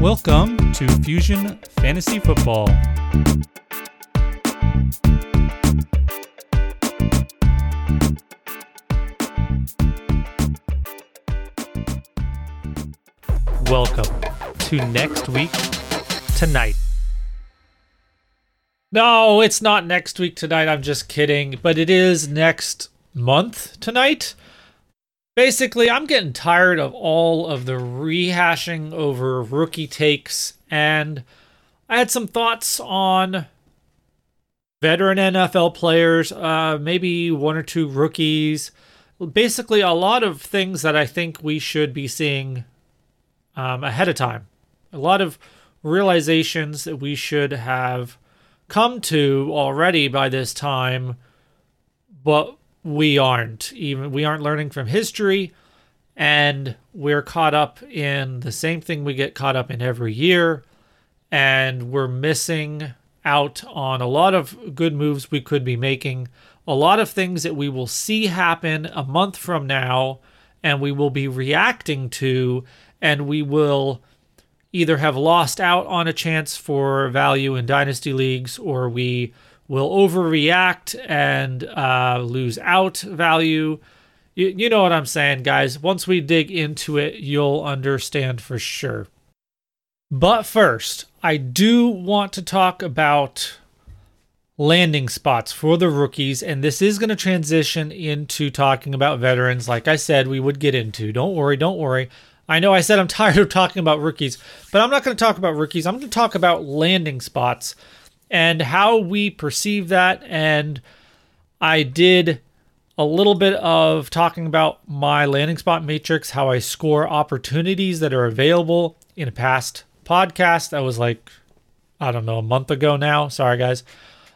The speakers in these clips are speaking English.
Welcome to Fusion Fantasy Football. Welcome to next week tonight. No, it's not next week tonight. I'm just kidding. But it is next month tonight. Basically, I'm getting tired of all of the rehashing over rookie takes, and I had some thoughts on veteran NFL players, uh, maybe one or two rookies. Basically, a lot of things that I think we should be seeing um, ahead of time. A lot of realizations that we should have come to already by this time, but we aren't. Even we aren't learning from history, and we're caught up in the same thing we get caught up in every year, and we're missing out on a lot of good moves we could be making, a lot of things that we will see happen a month from now, and we will be reacting to, and we will either have lost out on a chance for value in dynasty leagues or we will overreact and uh, lose out value. You, you know what I'm saying, guys. Once we dig into it, you'll understand for sure. But first, I do want to talk about landing spots for the rookies, and this is going to transition into talking about veterans, like I said we would get into. Don't worry, don't worry. I know I said I'm tired of talking about rookies, but I'm not going to talk about rookies. I'm going to talk about landing spots and how we perceive that. And I did a little bit of talking about my landing spot matrix, how I score opportunities that are available in a past podcast. That was like, I don't know, a month ago now. Sorry, guys.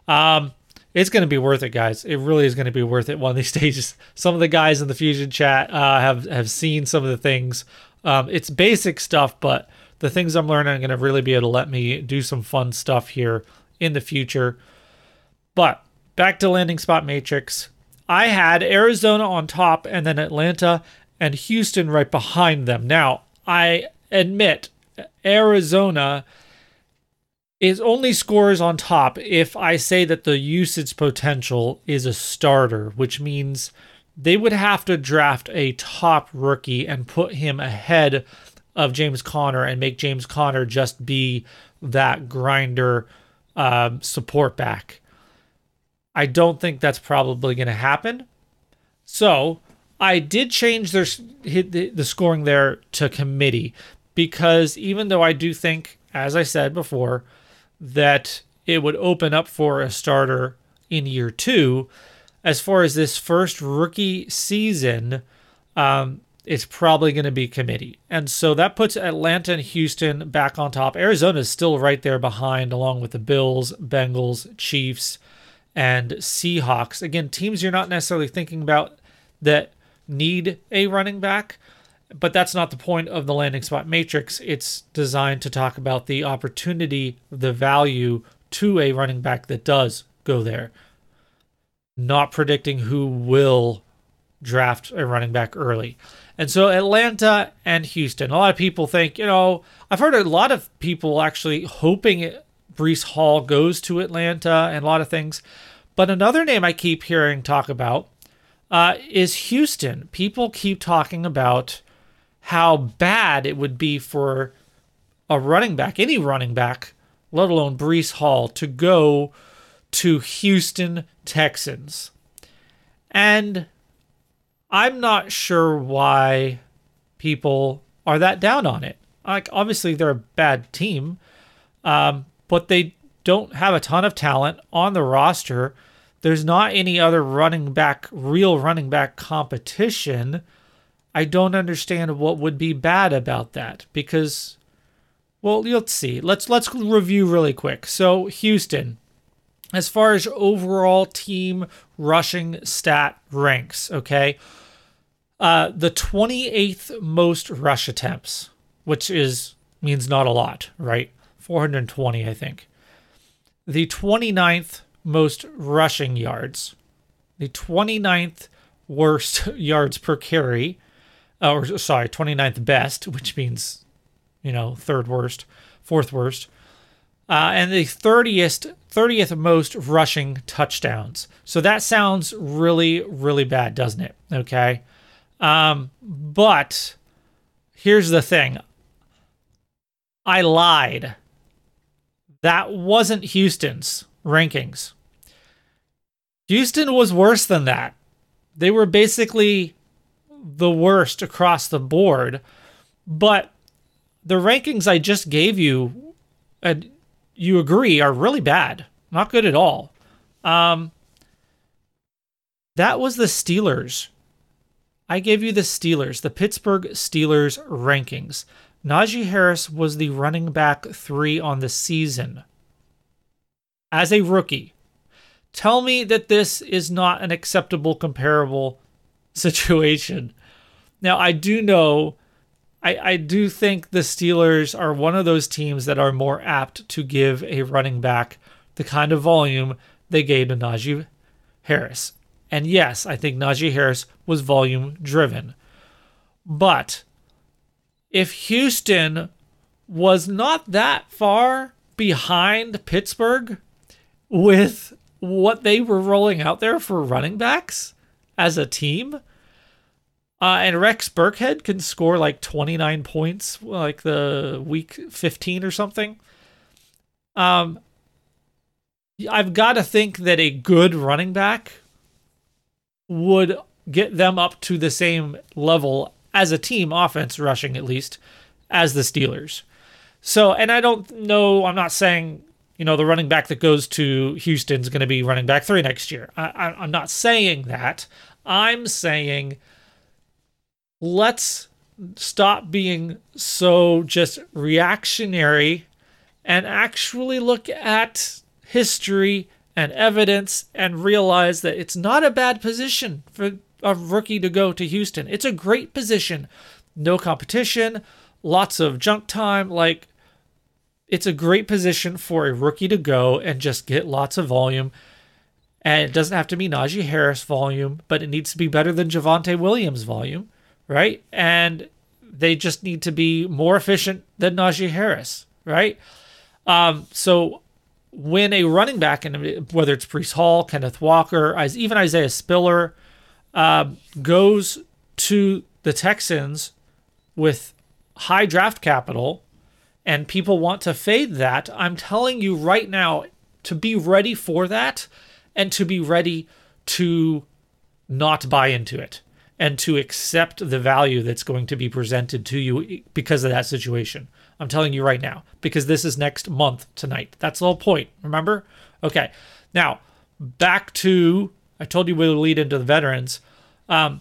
Um, it's going to be worth it, guys. It really is going to be worth it one of these stages. Some of the guys in the Fusion chat uh, have have seen some of the things um, it's basic stuff, but the things I'm learning are going to really be able to let me do some fun stuff here in the future. But back to landing spot matrix. I had Arizona on top and then Atlanta and Houston right behind them. Now, I admit Arizona is only scores on top if I say that the usage potential is a starter, which means they would have to draft a top rookie and put him ahead of James Conner and make James Conner just be that grinder um, support back. I don't think that's probably going to happen. So I did change their the, the scoring there to committee because even though I do think, as I said before, that it would open up for a starter in year two as far as this first rookie season, um, it's probably going to be committee. And so that puts Atlanta and Houston back on top. Arizona is still right there behind, along with the Bills, Bengals, Chiefs, and Seahawks. Again, teams you're not necessarily thinking about that need a running back, but that's not the point of the landing spot matrix. It's designed to talk about the opportunity, the value to a running back that does go there not predicting who will draft a running back early. And so Atlanta and Houston, a lot of people think, you know, I've heard a lot of people actually hoping Breece Hall goes to Atlanta and a lot of things. But another name I keep hearing talk about uh, is Houston. People keep talking about how bad it would be for a running back, any running back, let alone Breece Hall, to go to Houston Texans. And I'm not sure why people are that down on it. Like, obviously, they're a bad team, um, but they don't have a ton of talent on the roster. There's not any other running back, real running back competition. I don't understand what would be bad about that because, well, let's see. Let's let's review really quick. So Houston, as far as overall team rushing stat ranks, okay? Uh, the 28th most rush attempts, which is means not a lot, right? 420, I think. The 29th most rushing yards, the 29th worst yards per carry, or sorry, 29th best, which means you know, third worst, fourth worst. Uh, and the 30th 30th most rushing touchdowns. So that sounds really really bad, doesn't it? Okay. Um, but here's the thing. I lied. That wasn't Houston's rankings. Houston was worse than that. They were basically the worst across the board. But the rankings I just gave you, and you agree, are really bad. Not good at all. Um, that was the Steelers. I gave you the Steelers, the Pittsburgh Steelers rankings. Najee Harris was the running back three on the season as a rookie. Tell me that this is not an acceptable, comparable situation. Now, I do know, I, I do think the Steelers are one of those teams that are more apt to give a running back the kind of volume they gave to Najee Harris. And yes, I think Najee Harris was volume driven. But if Houston was not that far behind Pittsburgh with what they were rolling out there for running backs as a team, uh, and Rex Burkhead can score like 29 points, like the week 15 or something. Um, I've got to think that a good running back would get them up to the same level as a team offense rushing at least as the Steelers. So, and I don't know, I'm not saying, you know, the running back that goes to Houston's going to be running back three next year. I, I'm not saying that. I'm saying let's stop being so just reactionary and actually look at history and evidence and realize that it's not a bad position for a rookie to go to Houston. It's a great position. No competition, lots of junk time. Like, it's a great position for a rookie to go and just get lots of volume. And it doesn't have to be Najee Harris volume, but it needs to be better than Javonte Williams volume, right? And they just need to be more efficient than Najee Harris, right? Um, so when a running back, and whether it's Breece Hall, Kenneth Walker, even Isaiah Spiller, uh, goes to the Texans with high draft capital and people want to fade that, I'm telling you right now to be ready for that and to be ready to not buy into it and to accept the value that's going to be presented to you because of that situation. I'm telling you right now, because this is next month tonight. That's the whole point. Remember? Okay. Now, back to I told you we'll lead into the veterans. Um,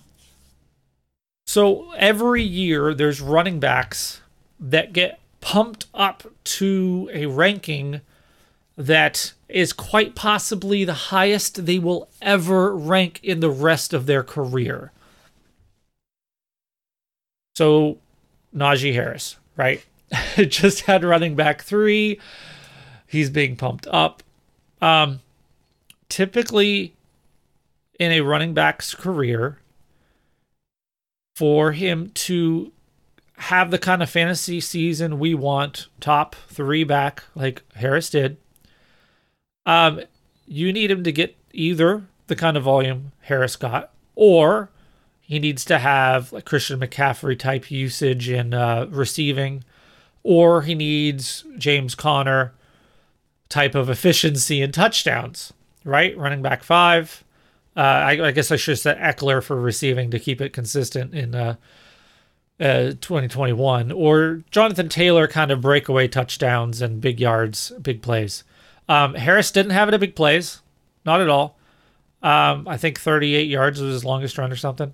so every year there's running backs that get pumped up to a ranking that is quite possibly the highest they will ever rank in the rest of their career. So Najee Harris, right? just had running back three. He's being pumped up. Um, typically, in a running back's career, for him to have the kind of fantasy season we want, top three back like Harris did, um, you need him to get either the kind of volume Harris got, or he needs to have like Christian McCaffrey type usage in uh, receiving or he needs James Conner type of efficiency and touchdowns, right? Running back five. Uh, I, I, guess I should have said Ekeler for receiving to keep it consistent in uh, uh, 2021, or Jonathan Taylor kind of breakaway touchdowns and big yards, big plays. Um, Harris didn't have it at big plays, not at all. Um, I think 38 yards was his longest run or something.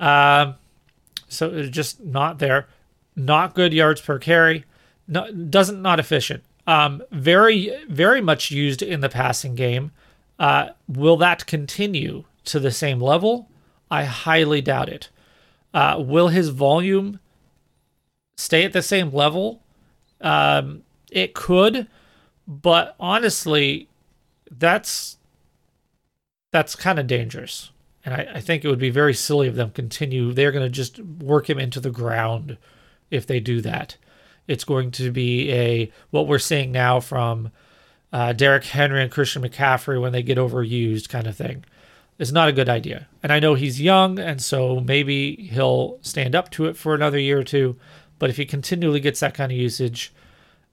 Um, so just not there not good yards per carry, doesn't not efficient. Um, very very much used in the passing game. Uh, will that continue to the same level? I highly doubt it. Uh, will his volume stay at the same level? Um, it could, but honestly, that's that's kind of dangerous. And I, I, think it would be very silly of them continue. They're going to just work him into the ground if they do that. It's going to be a what we're seeing now from uh, Derrick Henry and Christian McCaffrey when they get overused kind of thing. It's not a good idea. And I know he's young, and so maybe he'll stand up to it for another year or two. But if he continually gets that kind of usage,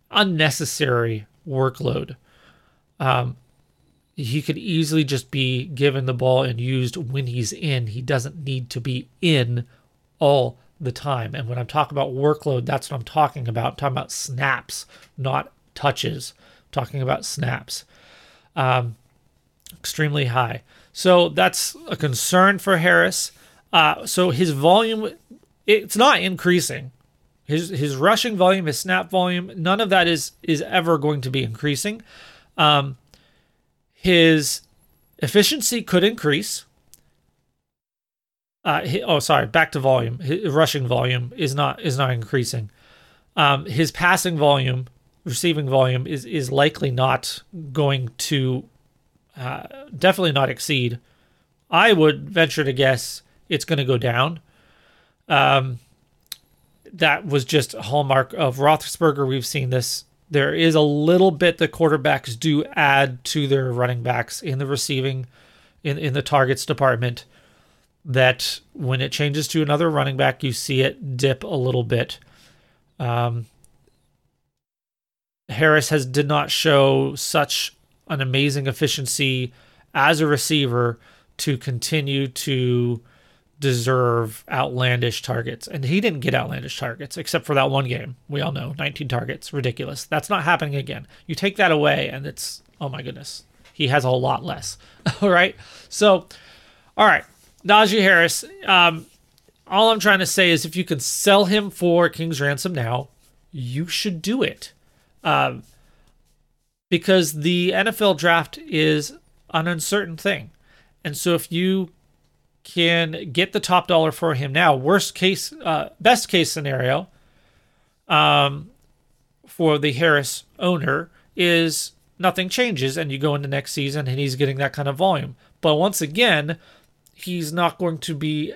unnecessary workload, um, he could easily just be given the ball and used when he's in. He doesn't need to be in all the time. And when I'm talking about workload, that's what I'm talking about. I'm talking about snaps, not touches. I'm talking about snaps. Um, extremely high. So that's a concern for Harris. Uh, so his volume, it's not increasing. His his rushing volume, his snap volume, none of that is is ever going to be increasing. Um, his efficiency could increase. Uh, he, oh, sorry. Back to volume. His rushing volume is not is not increasing. Um, his passing volume, receiving volume is is likely not going to, uh, definitely not exceed. I would venture to guess it's going to go down. Um, that was just a hallmark of Roethlisberger. We've seen this there is a little bit the quarterbacks do add to their running backs in the receiving, in, in the targets department. That when it changes to another running back, you see it dip a little bit. Um, Harris has did not show such an amazing efficiency as a receiver to continue to deserve outlandish targets. And he didn't get outlandish targets except for that one game. We all know 19 targets. Ridiculous. That's not happening again. You take that away and it's, oh my goodness, he has a lot less. all right. So, all right. Najee Harris. Um, all I'm trying to say is if you can sell him for King's Ransom now, you should do it. Um, because the NFL draft is an uncertain thing. And so if you can get the top dollar for him now. Worst case, uh, best case scenario, um, for the Harris owner is nothing changes and you go into next season and he's getting that kind of volume. But once again, he's not going to be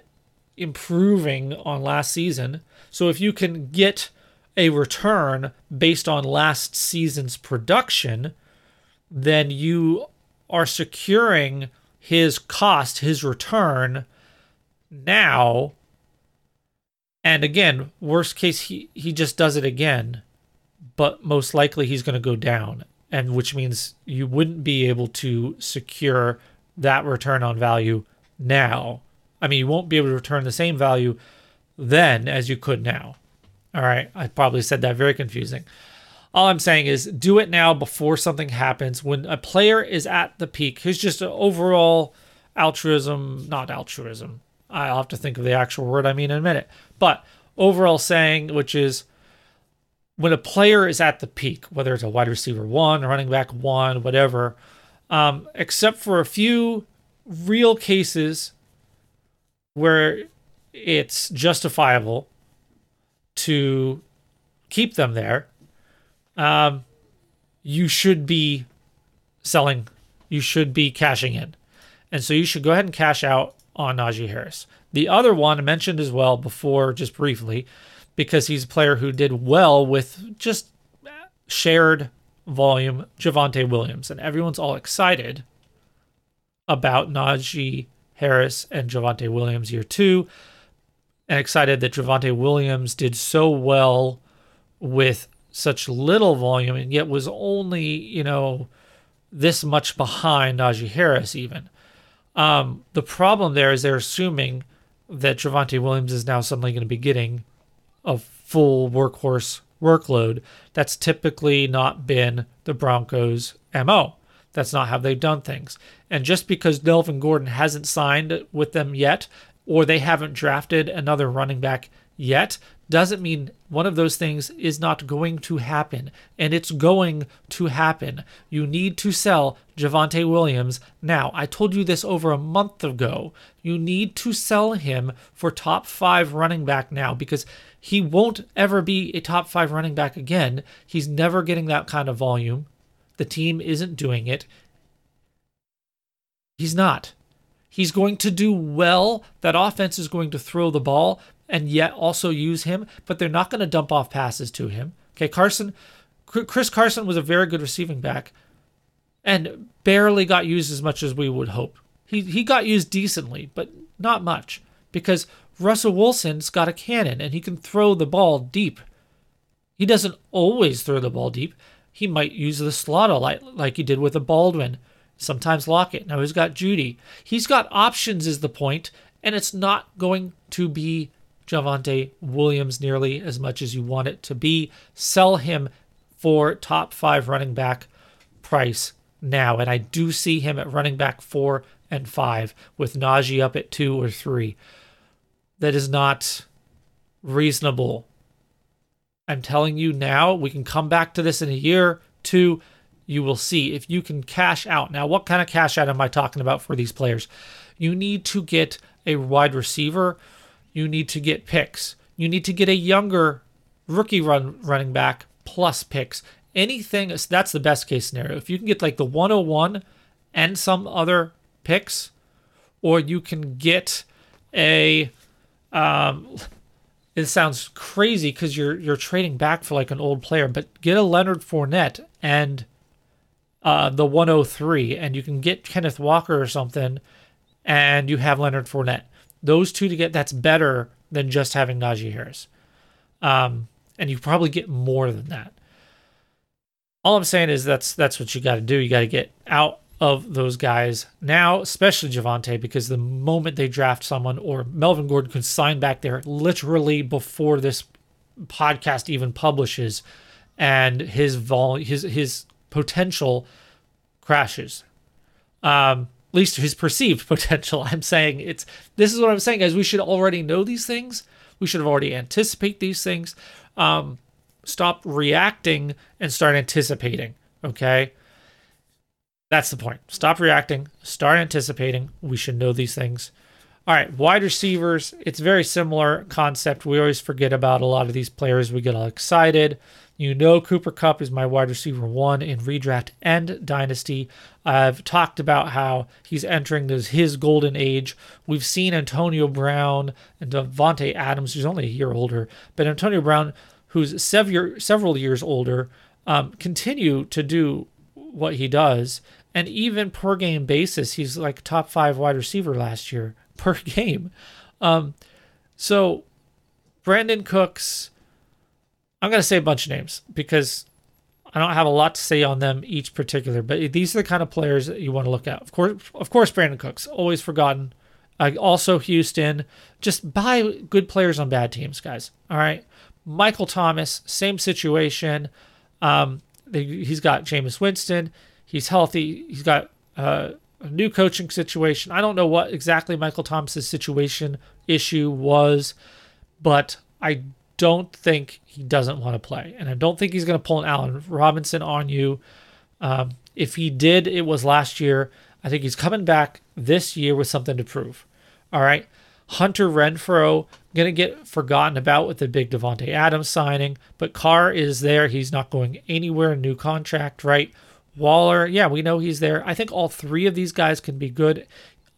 improving on last season. So if you can get a return based on last season's production, then you are securing his cost, his return now. And again, worst case, he, he just does it again, but most likely he's going to go down, and which means you wouldn't be able to secure that return on value now. I mean, you won't be able to return the same value then as you could now. All right, I probably said that very confusing. All I'm saying is do it now before something happens. When a player is at the peak, here's just an overall altruism, not altruism. I'll have to think of the actual word I mean in a minute. But overall saying, which is when a player is at the peak, whether it's a wide receiver one, running back one, whatever, um, except for a few real cases where it's justifiable to keep them there um, you should be selling, you should be cashing in. And so you should go ahead and cash out on Najee Harris. The other one I mentioned as well before, just briefly, because he's a player who did well with just shared volume, Javonte Williams. And everyone's all excited about Najee Harris and Javonte Williams year two, and excited that Javonte Williams did so well with such little volume and yet was only, you know, this much behind Najee Harris even. Um, the problem there is they're assuming that Javonte Williams is now suddenly going to be getting a full workhorse workload. That's typically not been the Broncos' MO. That's not how they've done things. And just because Melvin Gordon hasn't signed with them yet, or they haven't drafted another running back yet, doesn't mean one of those things is not going to happen, and it's going to happen. You need to sell Javonte Williams now. I told you this over a month ago. You need to sell him for top five running back now because he won't ever be a top five running back again. He's never getting that kind of volume. The team isn't doing it. He's not. He's going to do well. That offense is going to throw the ball, and yet also use him, but they're not going to dump off passes to him. Okay, Carson, Chris Carson was a very good receiving back and barely got used as much as we would hope. He, he got used decently, but not much because Russell Wilson's got a cannon and he can throw the ball deep. He doesn't always throw the ball deep. He might use the slot a lot like he did with a Baldwin, sometimes Lockett. Now he's got Jeudy. He's got options, is the point, and it's not going to be Javonte Williams nearly as much as you want it to be. Sell him for top five running back price now. And I do see him at running back four and five with Najee up at two or three. That is not reasonable. I'm telling you now, we can come back to this in a year, two. You will see if you can cash out. Now, what kind of cash out am I talking about for these players? You need to get a wide receiver. You need to get picks. You need to get a younger rookie run running back plus picks anything that's the best case scenario. If you can get like the 101 and some other picks, or you can get a um it sounds crazy because you're you're trading back for like an old player, but get a Leonard Fournette and uh, the 103, and you can get Kenneth Walker or something, and you have Leonard Fournette. Those two to get that's better than just having Najee Harris, um, and you probably get more than that all I'm saying is that's that's what you got to do. You got to get out of those guys now, especially Javonte, because the moment they draft someone or Melvin Gordon could sign back there literally before this podcast even publishes, and his vol his his potential crashes. Um, at least his perceived potential. I'm saying it's this is what I'm saying, guys. We should already know these things. We should have already anticipate these things. Um, stop reacting and start anticipating. Okay. That's the point. Stop reacting, start anticipating. We should know these things. All right, wide receivers, it's very similar concept. We always forget about a lot of these players. We get all excited. You know, Cooper Kupp is my wide receiver one in redraft and dynasty. I've talked about how he's entering this, his golden age. We've seen Antonio Brown and Davante Adams, who's only a year older, but Antonio Brown who's several several years older, um, continue to do what he does. And even per game basis, he's like top five wide receiver last year per game. Um, so Brandin Cooks, I'm going to say a bunch of names because I don't have a lot to say on them each particular, but these are the kind of players that you want to look at. Of course, of course, Brandin Cooks, always forgotten. Uh, also, Houston, just buy good players on bad teams, guys. All right. Michael Thomas, same situation. Um, he's got Jameis Winston. He's healthy. He's got uh, a new coaching situation. I don't know what exactly Michael Thomas's situation issue was, but I don't think he doesn't want to play, and I don't think he's going to pull an Allen Robinson on you. Um, if he did, it was last year. I think he's coming back this year with something to prove. All right. Hunter Renfrow going to get forgotten about with the big Davante Adams signing, but Carr is there. He's not going anywhere. New contract, right? Waller, yeah, we know he's there. I think all three of these guys can be good.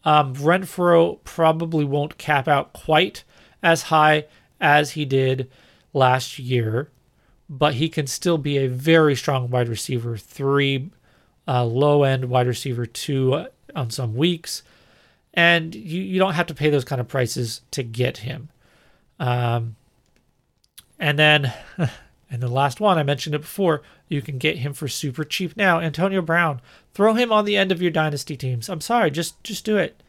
Um, Renfrow probably won't cap out quite as high as he did last year, but he can still be a very strong wide receiver three, uh, low end wide receiver two uh, on some weeks and you, you don't have to pay those kind of prices to get him. Um, and then, and the last one I mentioned it before, you can get him for super cheap now. Antonio Brown, throw him on the end of your dynasty teams. I'm sorry, just just do it.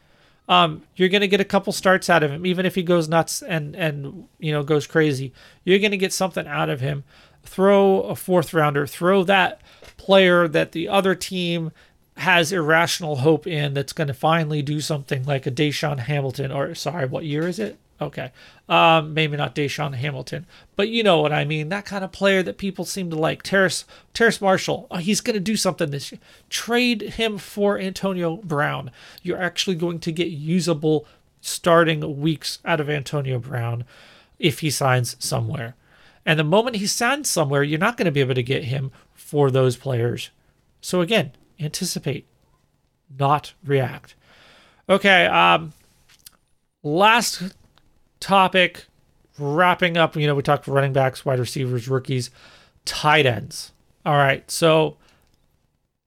Um, you're gonna get a couple starts out of him, even if he goes nuts and and you know goes crazy. You're gonna get something out of him. Throw a fourth rounder. Throw that player that the other team has irrational hope in that's going to finally do something like a DaeSean Hamilton, or sorry, what year is it? Okay. Um, maybe not DaeSean Hamilton, but you know what I mean. That kind of player that people seem to like. Terrace, Terrace Marshall, oh, he's going to do something this year. Trade him for Antonio Brown. You're actually going to get usable starting weeks out of Antonio Brown if he signs somewhere. And the moment he signs somewhere, you're not going to be able to get him for those players. So again, anticipate, not react. Okay, um, last topic, wrapping up. You know, we talked running backs, wide receivers, rookies. tight ends. All right. So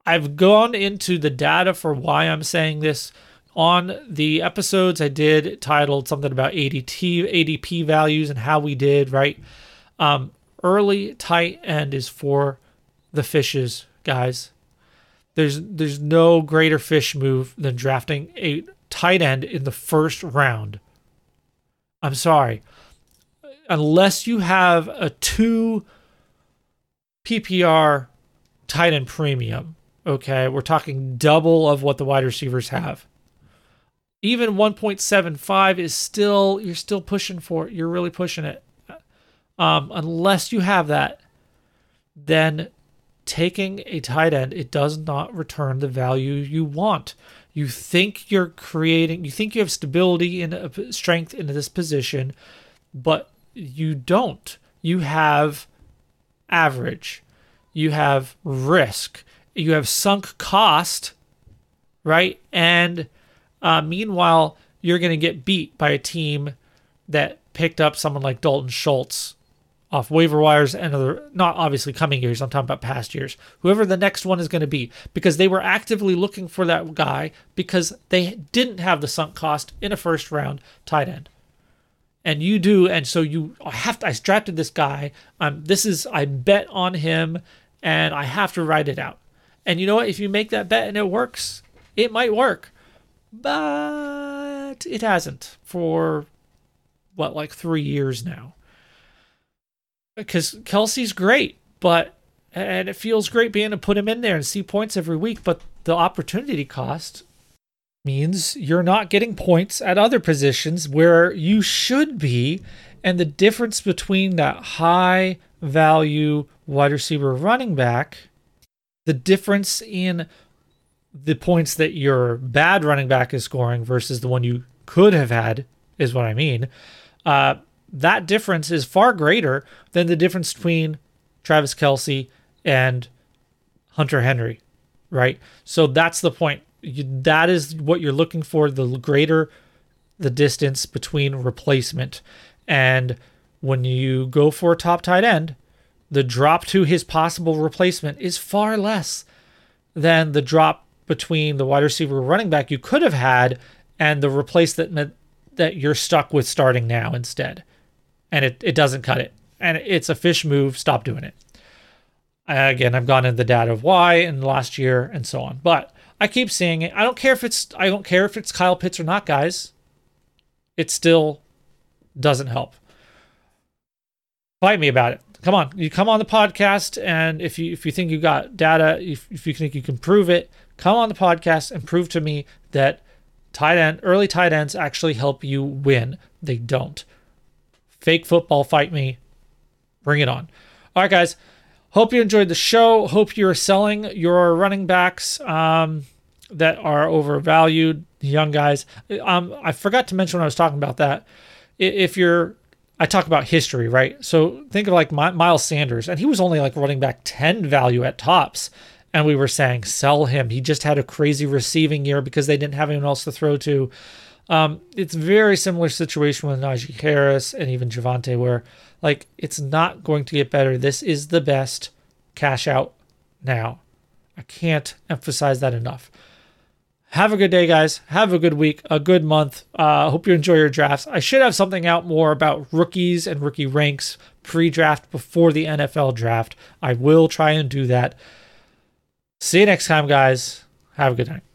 I've gone into the data for why I'm saying this on the episodes I did titled something about ADT, ADP values and how we did, right? Um, early tight end is for the fishes, guys. There's there's no greater fish move than drafting a tight end in the first round. I'm sorry. Unless you have a two PPR tight end premium, okay, we're talking double of what the wide receivers have. Even 1.75 is still you're still pushing for it. You're really pushing it. Um, unless you have that, then taking a tight end, it does not return the value you want. You think you're creating, you think you have stability and strength in this position, but you don't. You have average, you have risk, you have sunk cost, right? And uh, meanwhile, you're going to get beat by a team that picked up someone like Dalton Schultz off waiver wires and other, not obviously coming years, I'm talking about past years. Whoever the next one is going to be, because they were actively looking for that guy because they didn't have the sunk cost in a first round tight end. And you do, and so you have to I drafted this guy. Um this is I bet on him and I have to write it out. And you know what? If you make that bet and it works, it might work. But it hasn't for what, like three years now because Kelce's great, but and it feels great being able to put him in there and see points every week. But the opportunity cost means you're not getting points at other positions where you should be. And the difference between that high value wide receiver running back, the difference in the points that your bad running back is scoring versus the one you could have had is what I mean. Uh, that difference is far greater than the difference between Travis Kelce and Hunter Henry, right? So that's the point. You, that is what you're looking for the greater the distance between replacement. And when you go for a top tight end, the drop to his possible replacement is far less than the drop between the wide receiver running back you could have had and the replacement that you're stuck with starting now instead and it, it doesn't cut it. And it's a fish move. Stop doing it. Again, I've gone into the data of why in the last year and so on. But I keep seeing it. I don't care if it's I don't care if it's Kyle Pitts or not, guys. It still doesn't help. Fight me about it. Come on, you come on the podcast, and if you if you think you got data, if, if you think you can prove it, come on the podcast and prove to me that tight end early tight ends actually help you win. They don't. Fake football fight me. Bring it on. All right, guys. Hope you enjoyed the show. Hope you're selling your running backs um, that are overvalued, young guys. Um, I forgot to mention when I was talking about that. If you're, I talk about history, right? So think of like Miles Sanders, and he was only like running back 10 value at tops. And we were saying, sell him. He just had a crazy receiving year because they didn't have anyone else to throw to. Um, it's very similar situation with Najee Harris and even Javonte, where like it's not going to get better. This is the best cash out now. I can't emphasize that enough. Have a good day, guys. Have a good week, a good month. Uh, hope you enjoy your drafts. I should have something out more about rookies and rookie ranks pre draft before the NFL draft. I will try and do that. See you next time, guys. Have a good night.